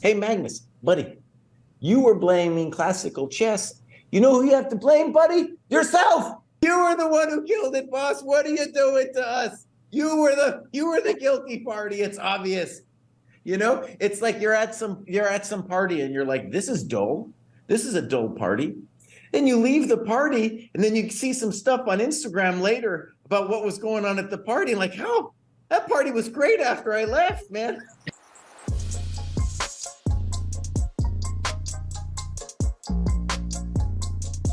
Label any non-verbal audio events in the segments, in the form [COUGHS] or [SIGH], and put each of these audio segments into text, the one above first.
Hey, Magnus, buddy, you were blaming classical chess. You know who you have to blame, buddy? Yourself. You were the one who killed it, boss. What are you doing to us? You were the you were the guilty party. It's obvious. You know, it's like you're at some you're at some party and you're like, this is dull. This is a dull party. Then you leave the party and then you see some stuff on Instagram later about what was going on at the party. Like, how that party was great after I left, man.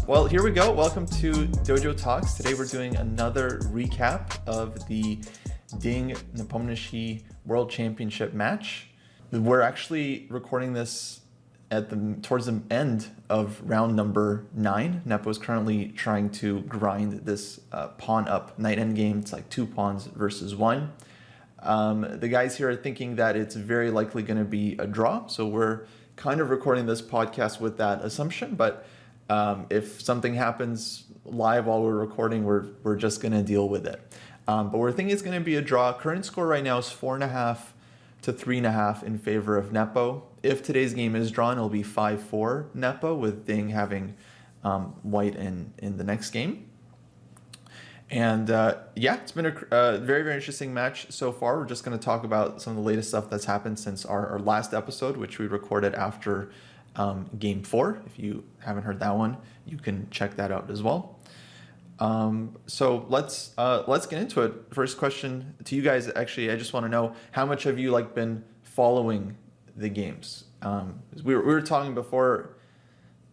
Well, here we go. Welcome to Dojo Talks. Today we're doing another recap of the Ding Nepomniachtchi World Championship match. We're actually recording this at the towards the end of round number nine. Nepo is currently trying to grind this uh, pawn up knight end game. It's like two pawns versus one. Um, the guys here are thinking that it's very likely going to be a draw. So we're kind of recording this podcast with that assumption. But um, if something happens live while we're recording, we're we're just going to deal with it. Um, but we're thinking it's going to be a draw. Current score right now is four and a half to three and a half in favor of Nepo. If today's game is drawn, it'll be five four Nepo with Ding having um, white in in the next game. And uh, yeah, it's been a uh, very, very interesting match so far. We're just going to talk about some of the latest stuff that's happened since our, our last episode, which we recorded after um, game four. If you haven't heard that one, you can check that out as well. Um, so let's uh, let's get into it. First question to you guys. Actually, I just want to know how much have you like been following the games? Um, we, were, we were talking before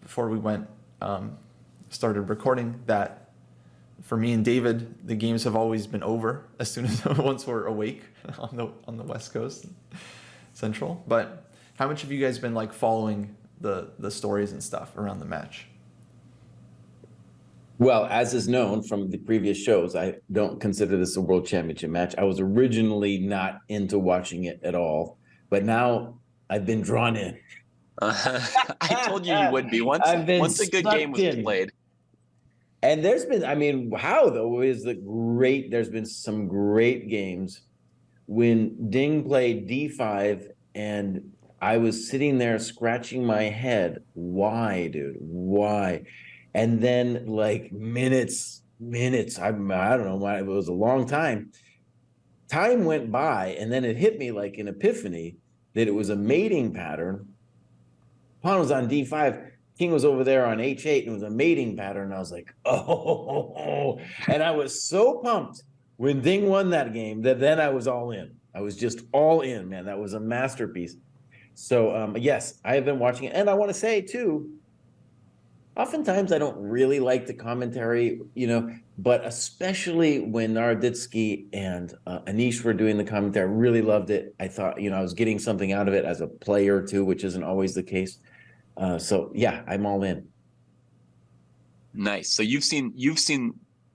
before we went um, started recording that for me and David, the games have always been over [LAUGHS] as soon as [LAUGHS] once we're awake [LAUGHS] on the on the West Coast, Central. But how much have you guys been like following the the stories and stuff around the match? Well, as is known from the previous shows, I don't consider this a world championship match. I was originally not into watching it at all, but now I've been drawn in. Uh, [LAUGHS] I told you you would be once once a good game was in. played. And there's been, I mean, how though is the great. There's been some great games when Ding played D5 and I was sitting there scratching my head. Why, dude? Why? And then like minutes, minutes, I, I don't know, it was a long time. Time went by and then it hit me like an epiphany that it was a mating pattern. Pawn was on D5. King was over there on H8 and it was a mating pattern. I was like, [LAUGHS] oh, and I was so pumped when Ding won that game that then I was all in. I was just all in, man. That was a masterpiece. So um, yes, I have been watching it, and I want to say too. Oftentimes, I don't really like the commentary, you know, but especially when Naroditsky and uh, Anish were doing the commentary, I really loved it. I thought, you know, I was getting something out of it as a player too, which isn't always the case. Uh, so yeah, I'm all in. Nice. So you've seen you've seen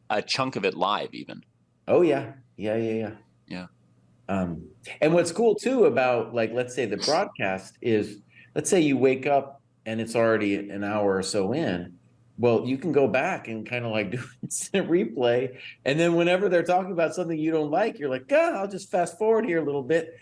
a chunk of it live, even. Oh yeah, yeah, yeah, yeah. Yeah. Um, and what's cool too about like let's say the broadcast is let's say you wake up and it's already an hour or so in. Well, you can go back and kind of like [LAUGHS] do instant replay, and then whenever they're talking about something you don't like, you're like, "God, I'll just fast forward here a little bit."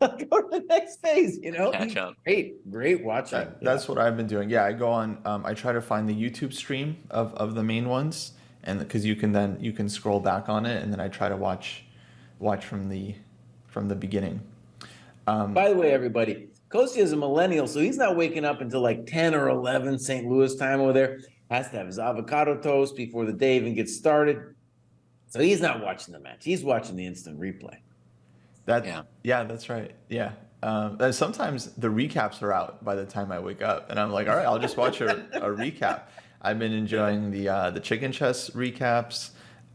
[LAUGHS] go to the next phase, you know. Catch up. Great, great watching. That, that's what I've been doing. Yeah, I go on. Um, I try to find the YouTube stream of of the main ones, and because you can then you can scroll back on it, and then I try to watch watch from the from the beginning. Um, By the way, everybody, Kostya is a millennial, so he's not waking up until like 10 or 11 St. Louis time over there. Has to have his avocado toast before the day even gets started. So he's not watching the match. He's watching the instant replay. That yeah, yeah, that's right. Yeah. Um, sometimes the recaps are out by the time I wake up, and I'm like, all right, I'll just watch a, a recap. I've been enjoying the uh, the chicken chess recaps.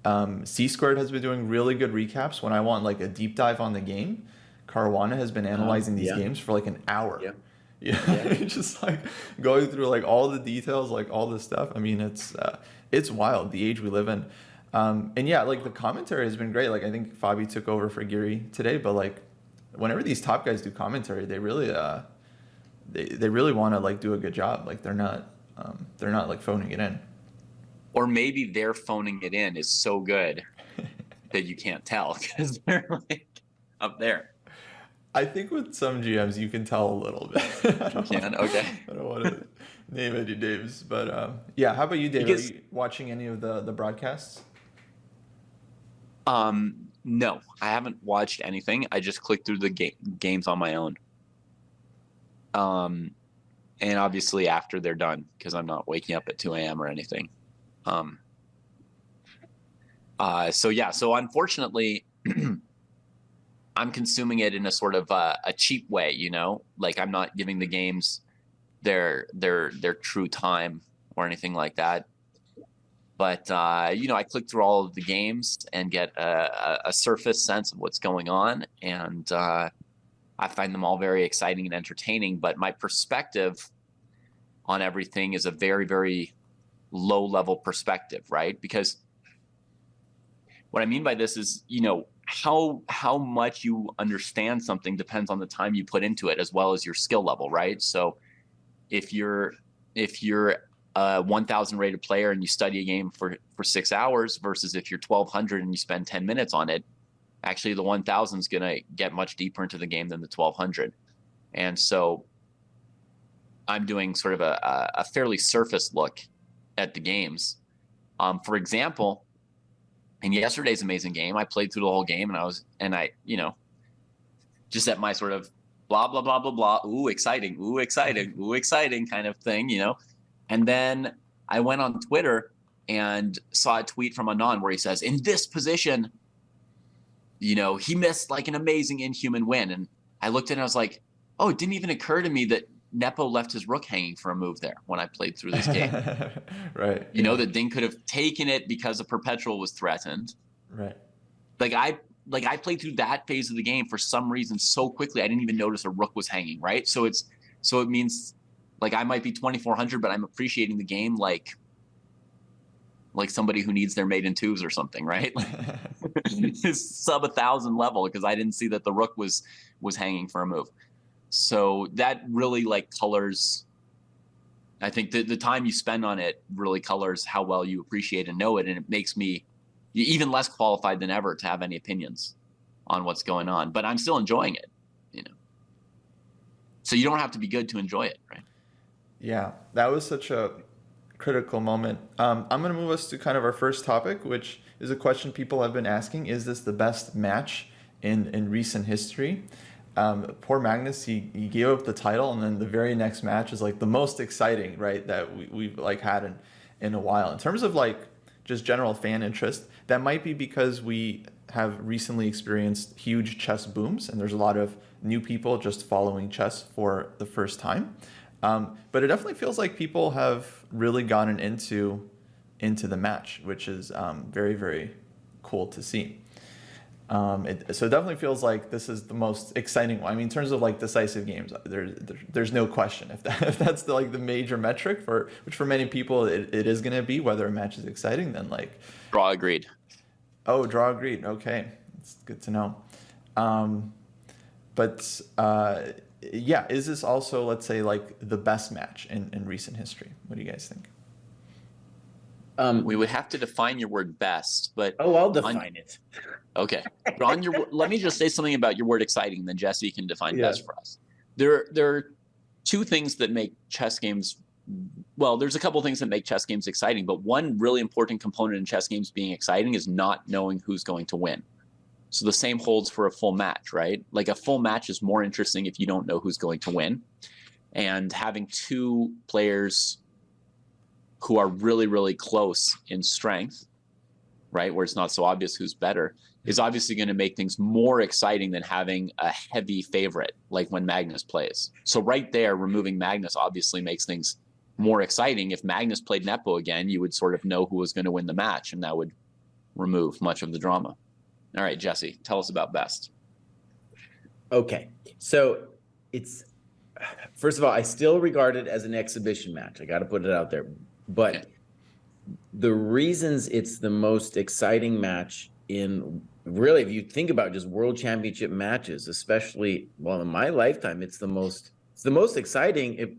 Um, C squared has been doing really good recaps when I want like a deep dive on the game. Caruana has been analyzing these yeah. games for like an hour. Yeah. [LAUGHS] Yeah, [LAUGHS] just like going through like all the details, like all this stuff. I mean, it's uh, it's wild the age we live in. Um, and yeah, like the commentary has been great. Like I think Fabi took over for Giri today, but like whenever these top guys do commentary, they really uh, they they really want to like do a good job. Like they're not um, they're not like phoning it in or maybe their phoning it in is so good [LAUGHS] that you can't tell because they're like up there. I think with some GMs you can tell a little bit. [LAUGHS] I you can okay. I don't want to name any names, but um, yeah. How about you, Dave? Because, Are you watching any of the the broadcasts? Um, no, I haven't watched anything. I just clicked through the ga- games on my own. Um, and obviously after they're done because I'm not waking up at 2 a.m. or anything. Um, uh, so yeah, so unfortunately, [CLEARS THROAT] I'm consuming it in a sort of uh, a cheap way, you know, like I'm not giving the games their their their true time or anything like that. But uh, you know, I click through all of the games and get a, a surface sense of what's going on, and uh, I find them all very exciting and entertaining. But my perspective on everything is a very very low level perspective, right? Because what I mean by this is, you know, how how much you understand something depends on the time you put into it as well as your skill level, right? So if you're if you're a 1000 rated player and you study a game for for 6 hours versus if you're 1200 and you spend 10 minutes on it, actually the 1000 is going to get much deeper into the game than the 1200. And so I'm doing sort of a, a fairly surface look at the games. Um, for example, in yesterday's amazing game, I played through the whole game and I was, and I, you know, just at my sort of blah, blah, blah, blah, blah, ooh, exciting, ooh, exciting, [LAUGHS] ooh, exciting kind of thing, you know. And then I went on Twitter and saw a tweet from Anand where he says, in this position, you know, he missed like an amazing inhuman win. And I looked at it and I was like, oh, it didn't even occur to me that Nepo left his rook hanging for a move there when I played through this game. [LAUGHS] right. You know that Ding could have taken it because a perpetual was threatened. Right. Like I like I played through that phase of the game for some reason so quickly I didn't even notice a rook was hanging, right? So it's so it means like I might be 2400 but I'm appreciating the game like like somebody who needs their mate in twos or something, right? [LAUGHS] [LAUGHS] sub a thousand level because I didn't see that the rook was was hanging for a move. So that really like colors. I think the the time you spend on it really colors how well you appreciate and know it, and it makes me even less qualified than ever to have any opinions on what's going on. But I'm still enjoying it, you know. So you don't have to be good to enjoy it, right? Yeah, that was such a critical moment. Um, I'm going to move us to kind of our first topic, which is a question people have been asking: Is this the best match in in recent history? Um, poor Magnus, he, he gave up the title, and then the very next match is like the most exciting, right? That we, we've like had in in a while. In terms of like just general fan interest, that might be because we have recently experienced huge chess booms, and there's a lot of new people just following chess for the first time. Um, but it definitely feels like people have really gotten into into the match, which is um, very very cool to see. Um, it, so it definitely feels like this is the most exciting one. I mean, in terms of like decisive games, there's there, there's no question if that [LAUGHS] if that's the, like the major metric for which for many people it, it is going to be whether a match is exciting. Then like draw agreed. Oh, draw agreed. Okay, it's good to know. Um, but uh, yeah, is this also let's say like the best match in in recent history? What do you guys think? Um, we would have to define your word best, but oh, I'll define on, it. Okay, [LAUGHS] on your let me just say something about your word exciting, then Jesse can define yeah. best for us. There, there are two things that make chess games. Well, there's a couple things that make chess games exciting, but one really important component in chess games being exciting is not knowing who's going to win. So the same holds for a full match, right? Like a full match is more interesting if you don't know who's going to win. And having two players who are really, really close in strength, right? Where it's not so obvious who's better, is obviously going to make things more exciting than having a heavy favorite like when Magnus plays. So right there, removing Magnus obviously makes things more exciting. If Magnus played Nepo again, you would sort of know who was going to win the match, and that would remove much of the drama. All right, Jesse, tell us about best. Okay, so it's first of all, I still regard it as an exhibition match. I got to put it out there. But the reasons it's the most exciting match in really, if you think about just world championship matches, especially well in my lifetime, it's the most it's the most exciting. If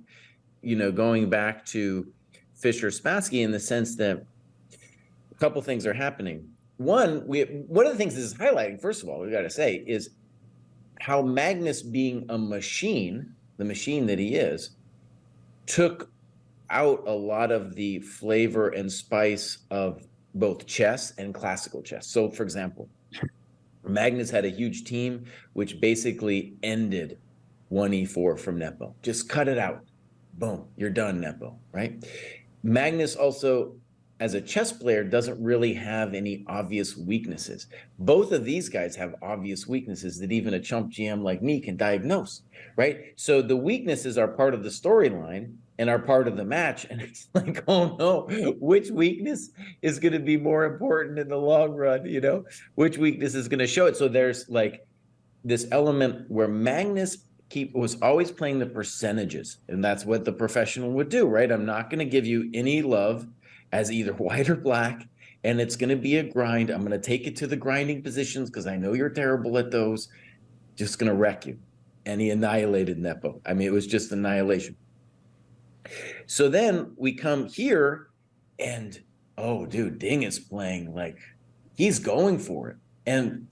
you know, going back to Fischer Spassky in the sense that a couple things are happening. One, we one of the things this is highlighting. First of all, we got to say is how Magnus, being a machine, the machine that he is, took out a lot of the flavor and spice of both chess and classical chess. So, for example, Magnus had a huge team which basically ended 1e4 from Nepo. Just cut it out. Boom, you're done, Nepo, right? Magnus also as a chess player doesn't really have any obvious weaknesses. Both of these guys have obvious weaknesses that even a chump GM like me can diagnose, right? So the weaknesses are part of the storyline and are part of the match. And [LAUGHS] it's like, oh no, which weakness is going to be more important in the long run? You know, which weakness is going to show it? So there's like this element where Magnus keep was always playing the percentages and that's what the professional would do right i'm not going to give you any love as either [LAUGHS] white or black and it's going to be a grind. I'm going to take it to the grinding positions because i know you're terrible at those. Just going to wreck you. And he annihilated nepo. I mean it was just annihilation. So then we come here and oh dude ding is playing like he's going for it. And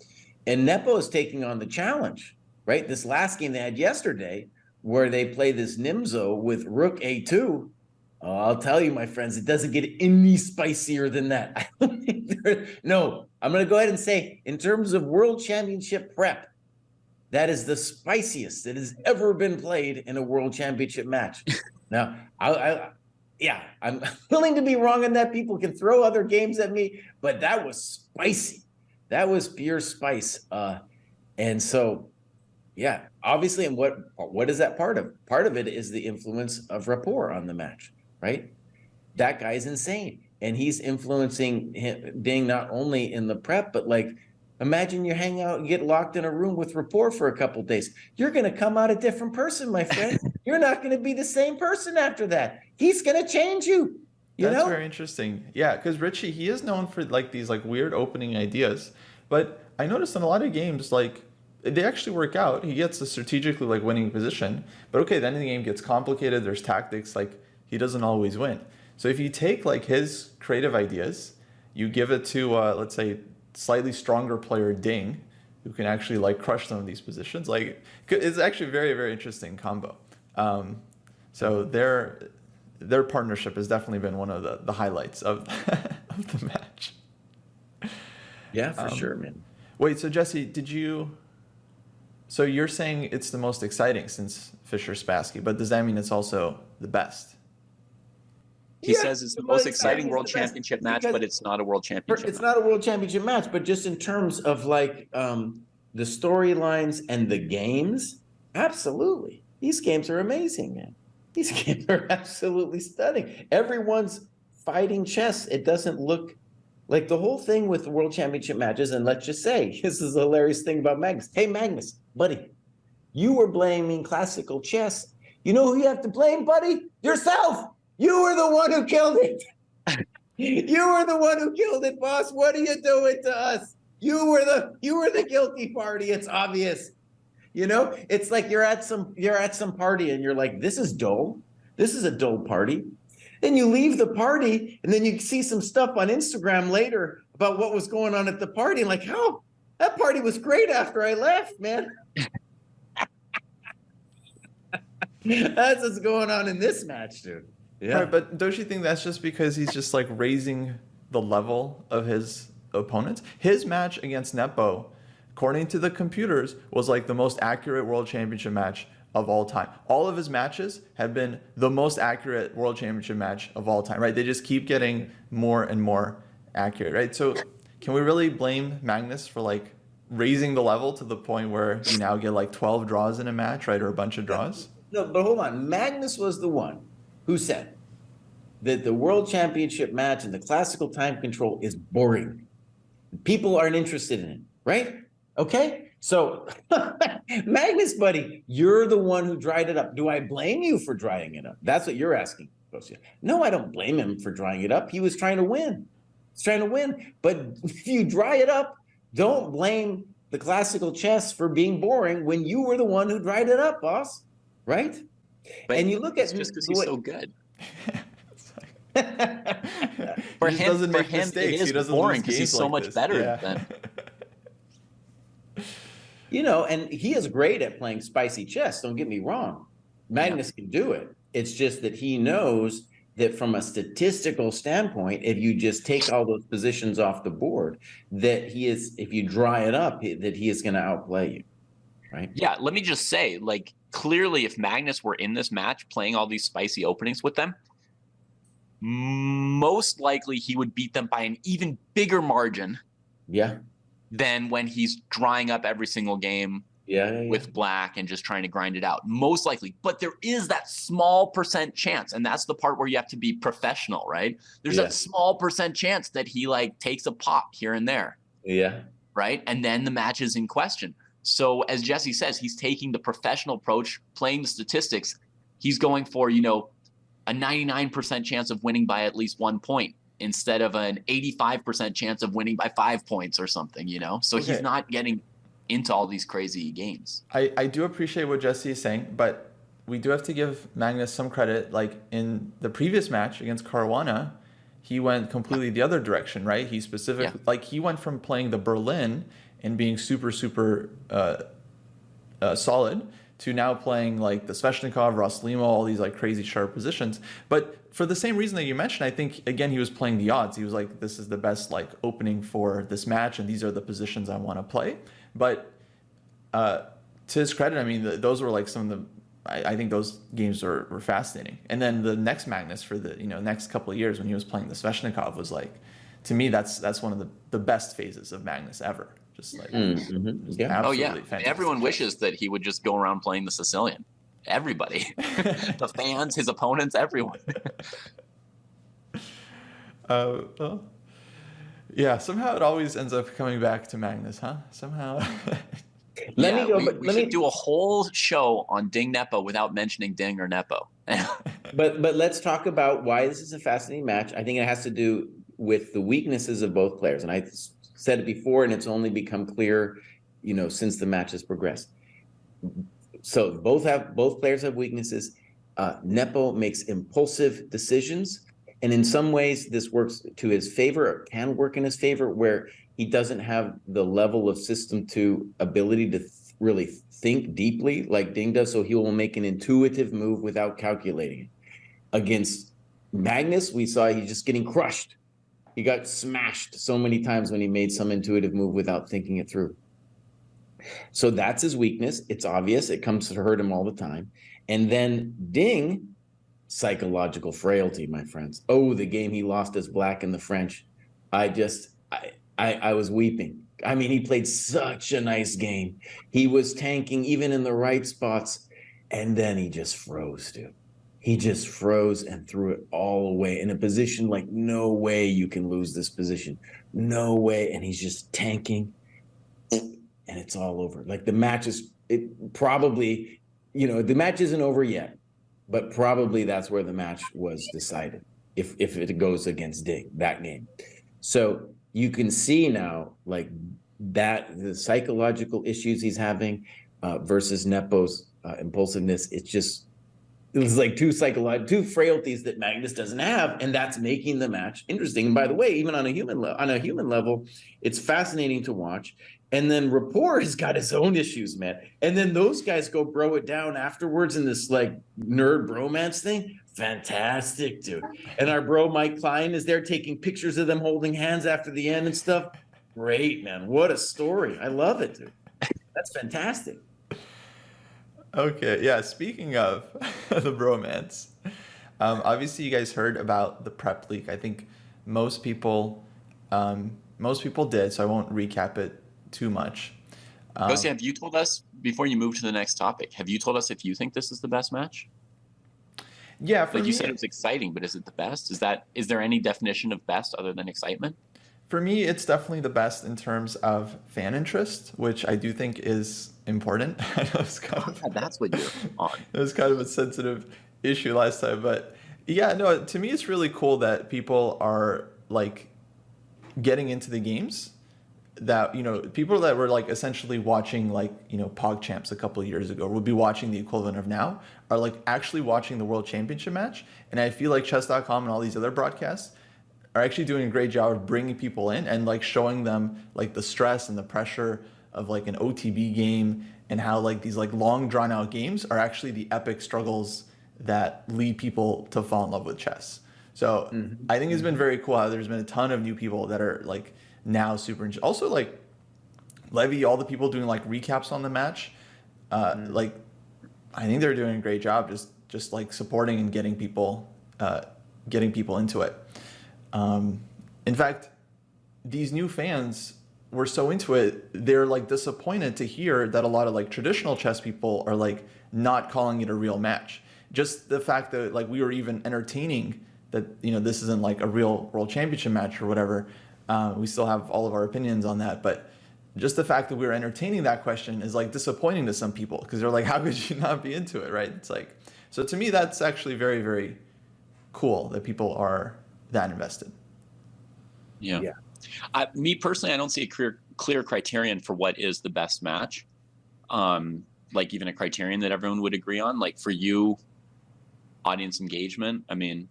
and nepo is taking on the challenge right? This last game they had yesterday where they play this nimzo with rook a2 Oh, I'll tell you, my friends, it doesn't get any spicier than that. [LAUGHS] no, I'm going to go ahead and say, in terms of world championship prep, that is the spiciest that has ever been played in a world championship match. [LAUGHS] now, I, I, yeah, I'm [LAUGHS] willing to be wrong on that. People can throw other games at me, but that was spicy. That was pure spice. Uh, and so, yeah, obviously, and what what is that part of? Part of it is the influence of Rapport on the match right? That guy's insane. And he's influencing him being not only in the prep, but like imagine you hang out and get locked in a room with Rapport for a couple days. You're going to come out a different person, my friend. [LAUGHS] You're not going to be the same person after that. He's going to change you. You That's know? very interesting. Yeah, because Richie, he is known for like these like weird opening ideas. But I noticed in a lot of games, like they actually work out. He gets a strategically like winning position. But okay, then the game gets complicated. There's tactics like he doesn't always win. So if you take like his creative ideas, you give it to uh, let's say slightly stronger player Ding, who can actually like crush some of these positions. Like it's actually very very interesting combo. Um, so their their partnership has definitely been one of the, the highlights of, [LAUGHS] of the match. Yeah, for um, sure, man. Wait, so Jesse, did you? So you're saying it's the most exciting since Fischer Spassky, but does that mean it's also the best? He yeah, says it's the most exciting world championship match, but it's not a world championship. It's match. not a world championship match, but just in terms of like um, the storylines and the games, absolutely. These games are amazing, man. These [LAUGHS] games are absolutely stunning. Everyone's fighting chess. It doesn't look like the whole thing with world championship matches. And let's just say [LAUGHS] this is a hilarious thing about Magnus. Hey, Magnus, buddy, you were blaming classical chess. You know who you have to blame, buddy? Yourself. You were the one who killed it. you were the one who killed it, boss. What are you doing to us? You were the you were the guilty party. It's obvious. You know, it's like you're at some you're at some party and you're like, this is dull. This is a dull party. Then you leave the party and then you see some stuff on Instagram later about what was going on at the party. And like, oh, that party was great after I left, man. [LAUGHS] That's what's going on in this match, dude. Yeah. Right, but don't you think that's just because he's just like raising the level of his opponents? His match against Nepo, according to the computers, was like the most accurate world championship match of all time. All of his matches have been the most accurate world championship match of all time, right? They just keep getting more and more accurate, right? So can we really blame Magnus for like raising the level to the point where you now get like 12 draws in a match, right? Or a bunch of draws? No, but hold on. Magnus was the one who said, that the world championship match and the classical time control is boring. People aren't interested in it, right? Okay. So, [LAUGHS] Magnus, buddy, you're the one who dried it up. Do I blame you for drying it up? That's what you're asking. No, I don't blame him for drying it up. He was trying to win. He's trying to win. But [LAUGHS] if you dry it up, don't blame the classical chess for being boring when you were the one who dried it up, boss. Right? But and you look at just because he's so good. [LAUGHS] for him, doesn't for make him, mistakes. it is boring because he's so like much this. better yeah. than. You know, and he is great at playing spicy chess. Don't get me wrong. Magnus yeah. can do it. It's just that he knows that from a statistical standpoint, if you just take all those positions off the board, that he is, if you dry it up, that he is going to outplay you. Right. Yeah. Let me just say, like, clearly, if Magnus were in this match playing all these spicy openings with them, most likely he would beat them by an even bigger margin. Yeah. Than when he's drying up every single game yeah, yeah, yeah, with black and just trying to grind it out. Most likely. But there is that small percent chance. And that's the part where you have to be professional, right? There's yeah. that small percent chance that he like takes a pop here and there. Yeah. Right. And then the match is in question. So as Jesse says, he's taking the professional approach, playing the statistics. He's going for, you know, a 99% chance of winning by at least one point instead of an 85% chance of winning by five points or something, you know? So okay. he's not getting into all these crazy games. I, I do appreciate what Jesse is saying, but we do have to give Magnus some credit. Like in the previous match against Caruana, he went completely the other direction, right? He specifically, yeah. like, he went from playing the Berlin and being super, super uh, uh, solid to now playing like the Sveshnikov, Rossolimo, all these like crazy sharp positions. But for the same reason that you mentioned, I think again he was playing the odds. He was like, this is the best like opening for this match, and these are the positions I want to play. But uh, to his credit, I mean, the, those were like some of the. I, I think those games were, were fascinating. And then the next Magnus for the you know next couple of years when he was playing the Sveshnikov was like, to me that's that's one of the the best phases of Magnus ever. Just like mm-hmm. yeah. oh yeah, fantastic. everyone wishes that he would just go around playing the Sicilian. Everybody, [LAUGHS] [LAUGHS] the fans, his opponents, everyone. [LAUGHS] uh, well, yeah. Somehow it always ends up coming back to Magnus, huh? Somehow. let yeah, me go. We, we let me do a whole show on Ding Nepo without mentioning Ding or Nepo. but but let's talk about why this is a fascinating match. I think it has to do with the weaknesses of both players, and I said it before, and it's only become clear, you know, since the match has progressed. So both have both players have weaknesses. Uh, Nepo makes impulsive decisions, and in some ways, this works to his favor. Or can work in his favor, where he doesn't have the level of system to ability to th- really think deeply like Ding does. So he will make an intuitive move without calculating it. Against Magnus, we saw he's just getting crushed he got smashed so many times when he made some intuitive move without thinking it through. So that's his weakness. It's obvious. It comes to hurt him all the time. And then Ding, psychological frailty, my friends. Oh, the game he lost as black in the French. I just, I, I, I was weeping. I mean, he played such a nice game. He was tanking even in the right spots. And then he just froze, dude he just froze and threw it all away in a position like no way you can lose this position. No way. And he's just tanking. And it's all over. Like the match is it probably you know the match isn't over yet but probably that's where the match was decided if if it goes against Ding that game. So you can see now like that the psychological issues he's having uh, versus Nepo's uh, impulsiveness it's just it's like two psychological two frailties that Magnus doesn't have, and that's making the match interesting. And by the way, even on a human level, on a human level, it's fascinating to watch. And then Rapport has got his own issues, man. And then those guys go bro it down afterwards in this like nerd bromance thing. Fantastic, dude. And our bro Mike Klein is there taking pictures of them holding hands after the end and stuff. Great, man. What a story. I love it, dude. That's fantastic. Okay, yeah. Speaking of [LAUGHS] the bromance, um, obviously you guys heard about the prep leak. I think most people, um, most people did. So I won't recap it too much. Um, have you told us before you move to the next topic? Have you told us if you think this is the best match? Yeah, like you said, it was exciting, but is it the best? Is that is there any definition of best other than excitement? For me, it's definitely the best in terms of fan interest, which I do think is important. [LAUGHS] I know kind of, yeah, that's what you're on. [LAUGHS] It was kind of a sensitive issue last time, but yeah, no. To me, it's really cool that people are like getting into the games. That you know, people that were like essentially watching like you know PogChamps a couple of years ago would be watching the equivalent of now are like actually watching the World Championship match. And I feel like Chess.com and all these other broadcasts are actually doing a great job of bringing people in and like showing them like the stress and the pressure of like an OTB game and how like these like long drawn out games are actually the epic struggles that lead people to fall in love with chess. So mm-hmm. I think it's been very cool how there's been a ton of new people that are like now super interested. Also like Levy, all the people doing like recaps on the match, uh, mm-hmm. like I think they're doing a great job just just like supporting and getting people uh, getting people into it. Um, in fact, these new fans were so into it, they're like disappointed to hear that a lot of like traditional chess people are like not calling it a real match. Just the fact that like we were even entertaining that you know this isn't like a real world championship match or whatever. Uh, we still have all of our opinions on that, but just the fact that we were entertaining that question is like disappointing to some people because they're like, [LAUGHS] how could you not be into it, right? It's like, so to me, that's actually very, very cool that people are that invested. Yeah. yeah. I, me personally, I don't see a clear clear criterion for what is the best match. Um, like even a criterion that everyone would agree on. Like for you, audience engagement. I mean,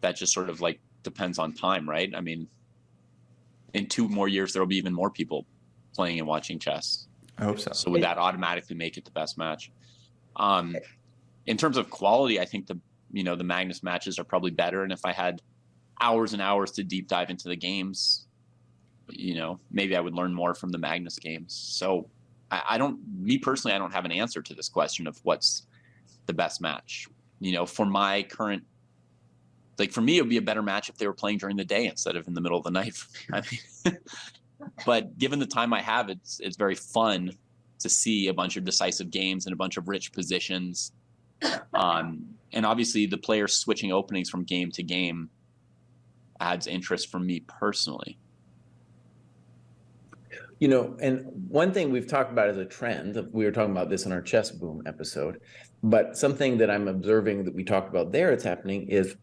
that just sort of like depends on time, right? I mean, in two more years, there will be even more people playing and watching chess. I hope so. So would that automatically make it the best match? Um, in terms of quality, I think the you know the Magnus matches are probably better. And if I had hours and hours to deep dive into the games, you know, maybe I would learn more from the Magnus games. So I, I don't, me personally, I don't have an answer to this question of what's the best match. You know, for my current like for me, it would be a better match if they were playing during the day instead of in the middle of the night. [LAUGHS] I mean, but given the time I have, it's it's very fun to see a bunch of decisive games and a bunch of rich positions. Um, and obviously, the players switching openings from game to game adds interest for me personally. You know, and one thing we've talked about as a trend, we were talking about this in our chess boom episode, but something that I'm observing that we talked about there, it's happening is,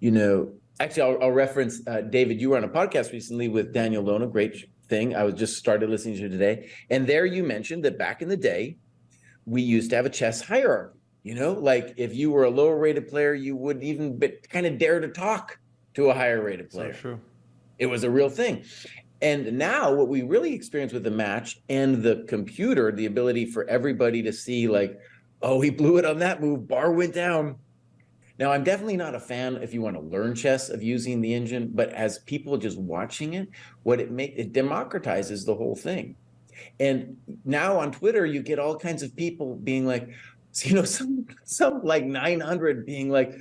you know, actually, I'll, I'll reference uh, David. You were on a podcast recently with Daniel Lona, great thing. I was just started listening to today, and there you mentioned that back in the day, we used to have a chess hierarchy. You know, like if you were a lower rated player, you wouldn't even but kind of dare to talk to a higher rated player. So true. It was a real thing. And now what we really experience with the match and the computer, the ability for everybody to see like, oh, he blew it on that move, bar went down. Now, I'm definitely not a fan if you want to learn chess of using the engine, but as people just watching it, what it make it democratizes the whole thing. And now on Twitter, you get all kinds of people being like, [LAUGHS] you know, some some like 900 being like,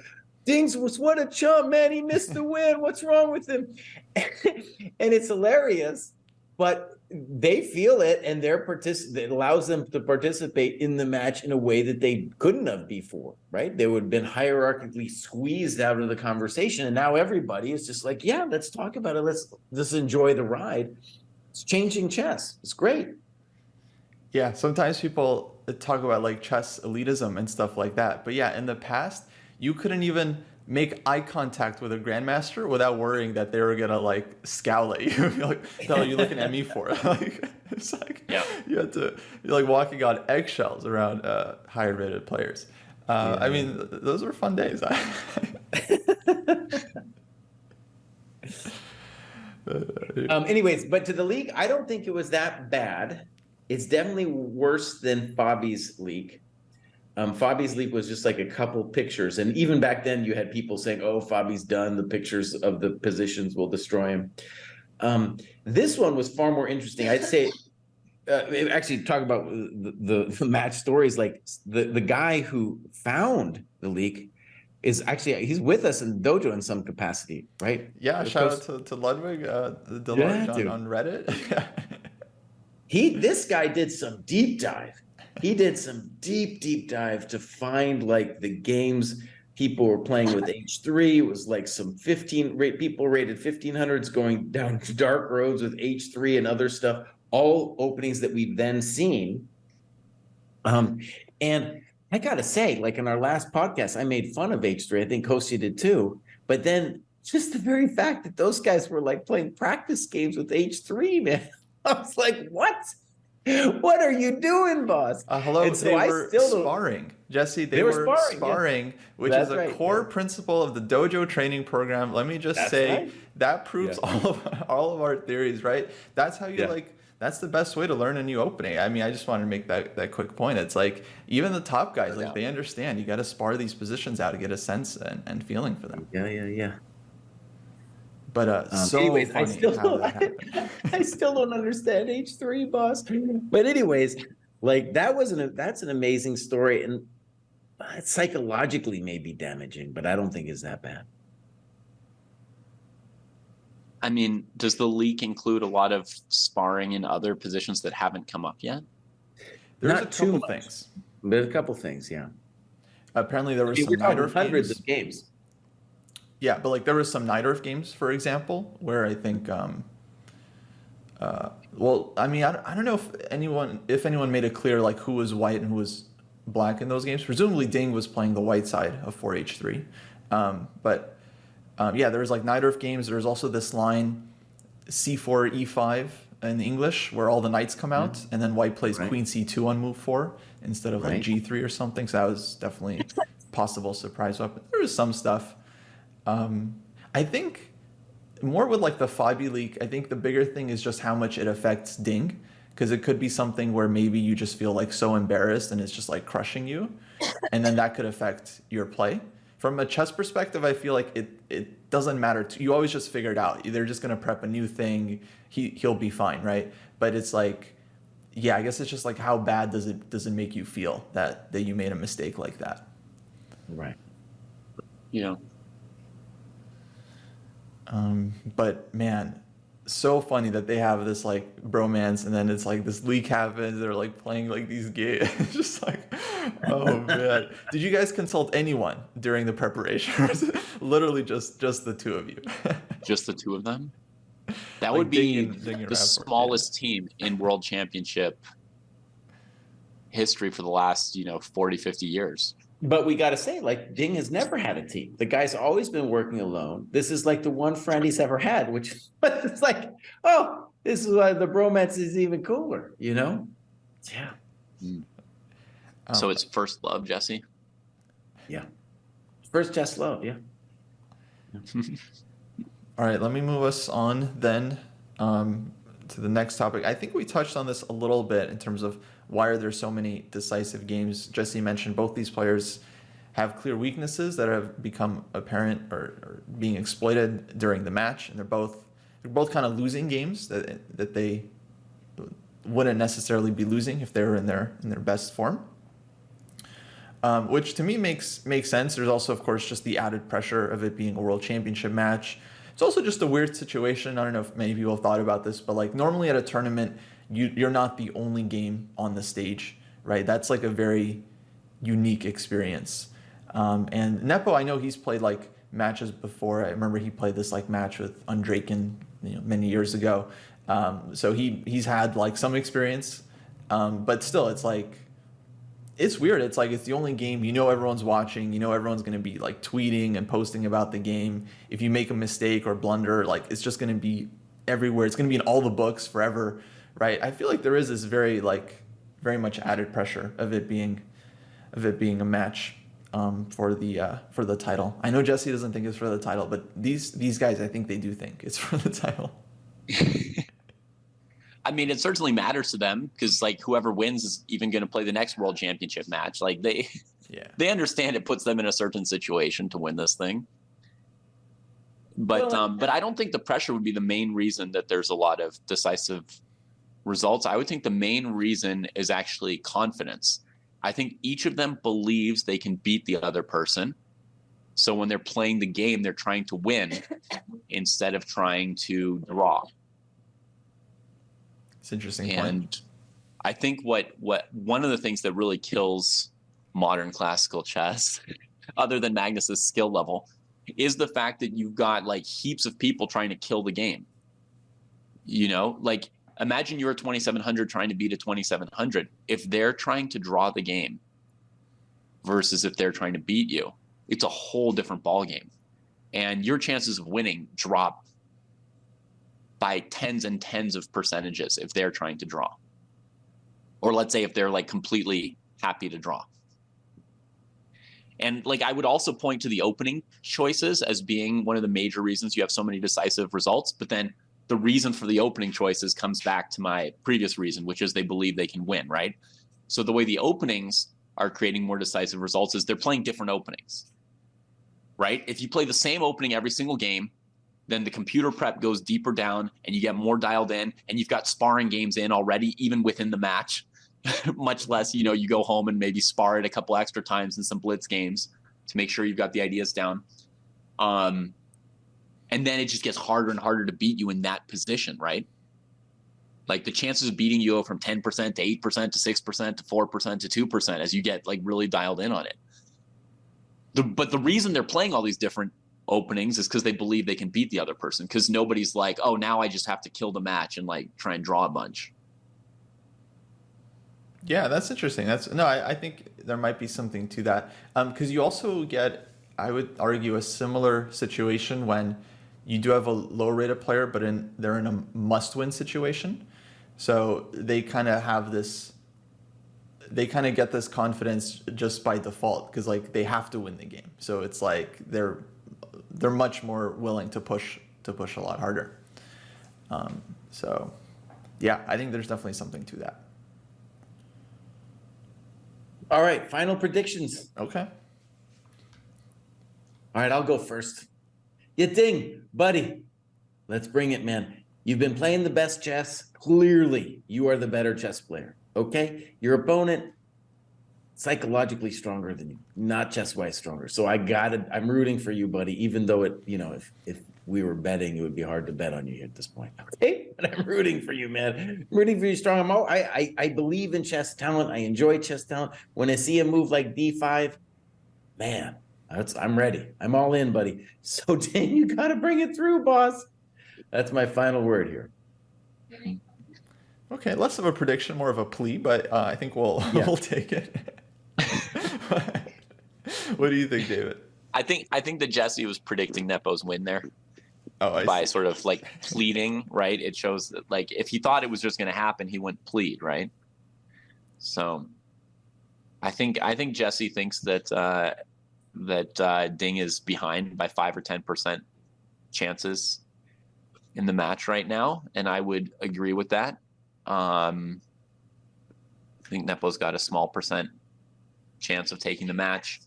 Dings was what a chump, man. He missed the win. What's wrong with him? [LAUGHS] and it's hilarious, but they feel it and they're partic- it allows them to participate in the match in a way that they couldn't have before, right? They would have been hierarchically squeezed out of the conversation. And now everybody is just like, yeah, let's talk about it. Let's just enjoy the ride. It's changing chess. It's great. Yeah, sometimes people talk about like chess elitism and stuff like that. But yeah, in the past, you couldn't even make eye contact with a grandmaster without worrying that they were gonna like scowl at you. [LAUGHS] like, no, you looking at me for it. [LAUGHS] like, it's like yeah. you had to you're like walking on eggshells around uh, higher rated players. Uh, yeah. I mean, th- those were fun days. [LAUGHS] um, anyways, but to the league, I don't think it was that bad. It's definitely worse than Fabi's leak. Um, Fabi's leak was just like a couple pictures, and even back then, you had people saying, "Oh, Fabi's done. The pictures of the positions will destroy him." Um, this one was far more interesting. I'd say, uh, actually, talk about the, the, the match stories. Like the the guy who found the leak is actually he's with us in dojo in some capacity, right? Yeah, shout out to, to Ludwig, uh, the yeah, on, on Reddit. [LAUGHS] he this guy did some deep dive he did some deep, deep dive to find like the games people were playing with H3. It was like some 15 rate people rated 1500s going down [LAUGHS] dark roads with H3 and other stuff, all openings that we've then seen. Um, and I gotta say, like in our last podcast, I made fun of H3. I think Kosi did too. But then just the very fact that those guys were like playing practice games with H3, man. [LAUGHS] I was like, what? [LAUGHS] what are you doing, boss? Uh, hello, and so they I were sparring. Jesse, they, they were, were, sparring, sparring yeah. which That's is a right, core yeah. principle of the dojo training program. Let me just That's say right. that proves yeah. all of [LAUGHS] all of our theories, right? That's how you like that's the best way to learn a new opening. I mean, I just wanted to make that, that quick point. It's like even the top guys, like they understand you got to spar these positions out to get a sense and, and feeling for them. Yeah, yeah, yeah. But uh, um, so anyways, I still don't, I, [LAUGHS] I, still don't understand H three boss. [LAUGHS] But anyways, like that was an that's an amazing story, and it psychologically may be damaging, but I don't think it's that bad. I mean, does the leak include a lot of sparring in other positions that haven't come up yet? There's Not a couple much. things. There's a couple things, yeah. Apparently, there were some Najdorf hundreds games. of games. Yeah, but like there was some Najdorf games, for example, where I think, um, uh, well, I mean, I, I don't know if anyone if anyone made it clear like who was white and who was black in those games. Presumably, Ding was playing the white side of 4H3, um, but um, yeah, there was like Najdorf games. There was also this line C4 E5 in English where all the knights come out, mm and then white plays right. Queen C2 on move four instead of right. like G3 or something. So that was definitely possible surprise weapon. There was some stuff. Um, I think more with like the Fabi leak, I think the bigger thing is just how much it affects Ding. Because it could be something where maybe you just feel like so embarrassed and it's just like crushing you. [COUGHS] And then that could affect your play. From a chess perspective, I feel like it, it doesn't matter. To, you always just figure it out. They're just going to prep a new thing. He, he'll be fine, right? But it's like, yeah, I guess it's just like how bad does it does it make you feel that that you made a mistake like that? Right. Yeah. Um, but man, so funny that they have this like bromance, and then it's like this leak happens. They're like playing like these games. [LAUGHS] just like, oh man. Did you guys consult anyone during the preparation? [LAUGHS] literally just just the two of you? [LAUGHS] just the two of them. That like would be the smallest yeah. team in World Championship history for the last you know 40 50 years but we got to say, like Ding has never had a team. The guy's always been working alone. This is like the one friend he's ever had, which [LAUGHS] it's like, oh, this is why the bromance is even cooler, you know? Yeah. Mm. so it's first love, Jesse. Yeah. First just love, yeah. [LAUGHS] All right, let me move us on then um, to the next topic. I think we touched on this a little bit in terms of why are there so many decisive games? Jesse mentioned both these players have clear weaknesses that have become apparent or, or being exploited during the match, and they're both they're both kind of losing games that that they wouldn't necessarily be losing if they were in their in their best form. Um, which to me makes makes sense. There's also, of course, just the added pressure of it being a world championship match. It's also just a weird situation. I don't know if many people have thought about this, but like normally at a tournament, you you're not the only game on the stage, right? That's like a very unique experience. Um, and Nepo, I know he's played like matches before. I remember he played this like match with Andreikin you know, many years ago. Um, so he he's had like some experience, um, but still, it's like it's weird. It's like it's the only game you know everyone's watching. You know everyone's going to be like tweeting and posting about the game. If you make a mistake or blunder, like it's just going to be everywhere. It's going to be in all the books forever right? I feel like there is this very like very much added pressure of it being of it being a match um, for the uh, for the title. I know Jesse doesn't think it's for the title, but these these guys, I think they do think it's [LAUGHS] for the title. [LAUGHS] I mean, it certainly matters to them because like whoever wins is even going to play the next world championship match. Like they, yeah, [LAUGHS] they understand it puts them in a certain situation to win this thing. But well, um, but I don't think the pressure would be the main reason that there's a lot of decisive results, I would think the main reason is actually confidence. I think each of them believes they can beat the other person. So when they're playing the game, they're trying to win [LAUGHS] instead of trying to draw. It's interesting. And point. I think what what one of the things that really kills modern classical chess, [LAUGHS] other than Magnus's skill level, is the fact that you've got like heaps of people trying to kill the game. You know, like imagine you're a 2700 trying to beat a 2700 if they're trying to draw the game versus if they're trying to beat you it's a whole different ball game and your chances of winning drop by tens and tens of percentages if they're trying to draw. Or let's say if they're like completely happy to draw. And like i would also point to the opening choices as being one of the major reasons you have so many decisive results but then the reason for the opening choices comes back to my previous reason, which is they believe they can win, right? So the way the openings are creating more decisive results is they're playing different openings, right? If you play the same opening every single game, then the computer prep goes deeper down and you get more dialed in and you've got sparring games in already, even within the match. [LAUGHS] Much less, you know, you go home and maybe spar it a couple extra times in some blitz games to make sure you've got the ideas down. Um, and then it just gets harder and harder to beat you in that position, right? Like the chances of beating you go from 10% to 8% to 6% to 4% to 2% as you get like really dialed in on it. The, but the reason they're playing all these different openings is because they believe they can beat the other person because nobody's like, oh, now I just have to kill the match and like try and draw a bunch. Yeah, that's interesting. That's no, I, I think there might be something to that because um, you also get, I would argue, a similar situation when you do have a low rated player, but in they're in a must win situation, so they kind of have this. They kind of get this confidence just by default because like they have to win the game, so it's like they're they're much more willing to push to push a lot harder. Um, so, yeah, I think there's definitely something to that. All right, final predictions. Okay. All right, I'll go first. You ding, buddy. Let's bring it, man. You've been playing the best chess. Clearly, you are the better chess player. Okay? Your opponent psychologically stronger than you, not chess wise stronger. So I got it. I'm rooting for you, buddy. Even though it, you know, if if we were betting, it would be hard to bet on you at this point. [LAUGHS] Okay, but I'm rooting for you, man. I'm rooting for you, strong. I'm all, I, I I believe in chess talent. I enjoy chess talent. When I see a move like D5, man, that's, I'm ready. I'm all in, buddy. [LAUGHS] So Dan, you got to bring it through, boss. That's my final word here. Okay, less of a prediction, more of a plea, but uh, I think we'll [LAUGHS] yeah. we'll take it. [LAUGHS] what do you think, David? I think I think that Jesse was predicting Nepo's win there. Oh, I by see. sort of like pleading, right? It shows that like if he thought it was just going to happen, he wouldn't plead, right? So, I think I think Jesse thinks that uh, that uh, Ding is behind by five or ten percent chances in the match right now, and I would agree with that. Um, I think Nepo's got a small percent chance of taking the match.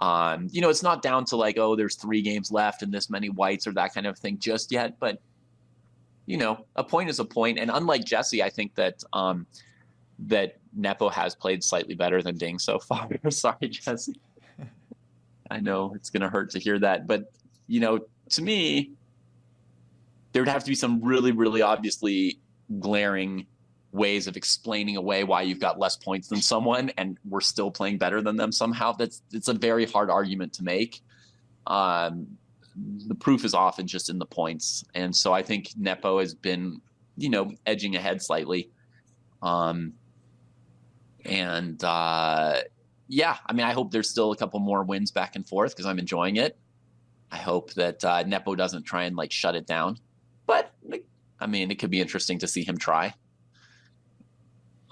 Um, you know, it's not down to like, oh, there's three games left and this many whites or that kind of thing just yet. But, you know, a point is a point. And unlike Jesse, I think that um, that Nepo has played slightly better than Ding so far. [LAUGHS] Sorry, Jesse. I know it's going to hurt to hear that. But, you know, to me, there would have to be some really, really obviously glaring ways of explaining away why you've got less points than someone and we're still playing better than them somehow. That's it's a very hard argument to make. Um, the proof is often just in the points. And so i think nepo has been you know edging ahead slightly. Um, and uh, yeah i mean i hope there's still a couple more wins back and forth because i'm enjoying it i hope that uh, nepo doesn't try and like shut it down but i mean it could be interesting to see him try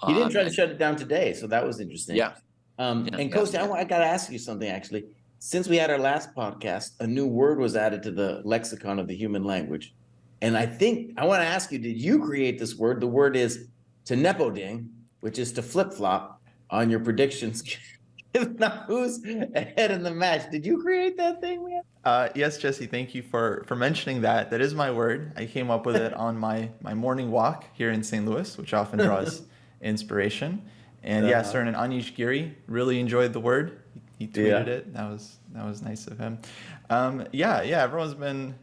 he didn't try to shut it down today, so that was interesting. Yeah. Um, Yeah, and yeah, Coach, yeah. I, I got to ask you something actually. Since we had our last podcast, a new word was added to the lexicon of the human language. And I think I want to ask you, did you create this word? The word is to nepoding, which is to flip flop on your predictions. [LAUGHS] [LAUGHS] now, who's ahead in the match? Did you create that thing, man? Uh, yes, Jesse, thank you for for mentioning that. That is my word. I came up with it [LAUGHS] on my my morning walk here in St. Louis, which often draws [LAUGHS] inspiration. And yeah, Uh-huh. certain Anish Giri really enjoyed the word. He tweeted Yeah. it. That was that was nice of him. Um, yeah, yeah, everyone's been.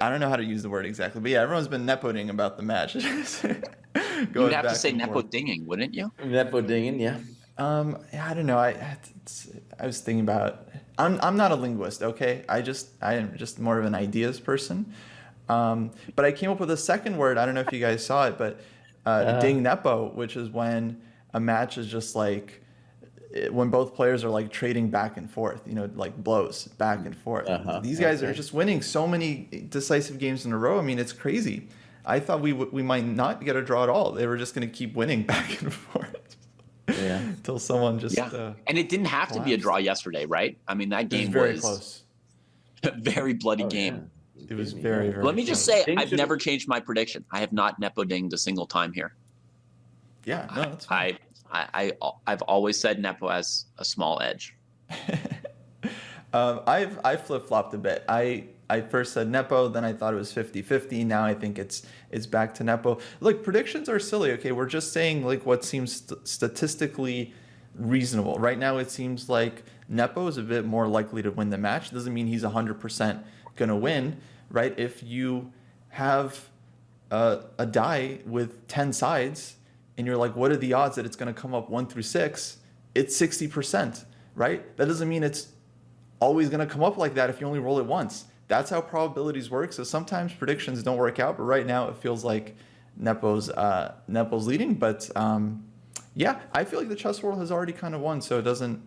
I don't know how to use the word exactly, but yeah, everyone's been nepoding about the match. you'd have to say nepo dinging wouldn't you Nepodinging, yeah. Um, yeah, I don't know. I it's, I was thinking about. I'm I'm not a linguist. Okay, I just I am just more of an ideas person. Um, but I came up with a second word. I don't know if you guys saw it, but uh, [LAUGHS] Uh-huh. ding nepo, which is when a match is just like it- when both players are like trading back and forth. You know, like blows back and forth. Uh-huh. These guys are just winning so many decisive games in a row. I mean, it's crazy. I thought we w- we might not get a draw at all. They were just going to keep winning [LAUGHS] back and forth. Yeah. [LAUGHS] Until someone just yeah uh, and it didn't have to be a draw yesterday right i mean that it was game very was close. [LAUGHS] a very bloody Oh, game It was very, very. Let me just say, Ding I've never changed my prediction. I have not nepo dinged a single time here. Yeah, no, that's fine. I, I, I, I've always said nepo as a small edge. [LAUGHS] um, I've I flip flopped a bit. I I first said Nepo, then I thought it was 50-50. Now I think it's it's back to Nepo. Look, predictions are silly. Okay, we're just saying like what seems st- statistically reasonable. Right now, it seems like Nepo is a bit more likely to win the match. Doesn't mean he's hundred percent gonna win, right? If you have a, a die with 10 sides and you're like what are the odds that it's going to come up 1 through 6 it's 60% right that doesn't mean it's always going to come up like that if you only roll it once that's how probabilities work. So sometimes predictions don't work out but right now it feels like nepo's uh, nepo's leading. But um, yeah i feel like the chess world has already kind of won. So it doesn't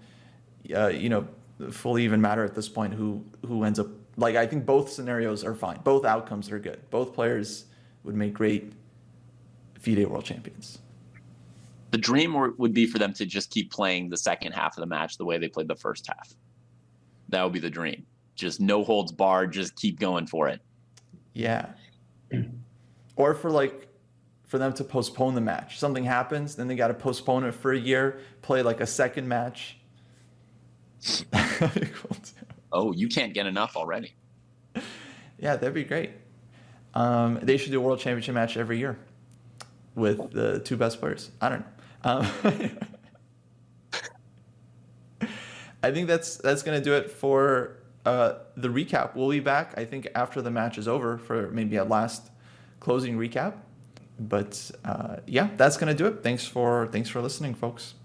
uh, you know fully even matter at this point who who ends up like i think both scenarios are fine. Both outcomes are good. Both players would make great FIDE world champions. The dream would be for them to just keep playing the second half of the match the way they played the first half. That would be the dream. Just no holds barred. Just keep going for it. yeah [CLEARS THROAT] or for like for them to postpone the match something happens then they got to postpone it for a year play like a second match cool. [LAUGHS] Oh, you can't get enough already. Yeah, that'd be great. Um, they should do a world championship match every year with the two best players. I don't know. Um, [LAUGHS] I think that's that's gonna do it for uh, the recap. We'll be back, I think, after the match is over for maybe a last closing recap. But uh, yeah, that's gonna do it. Thanks for thanks for listening, folks.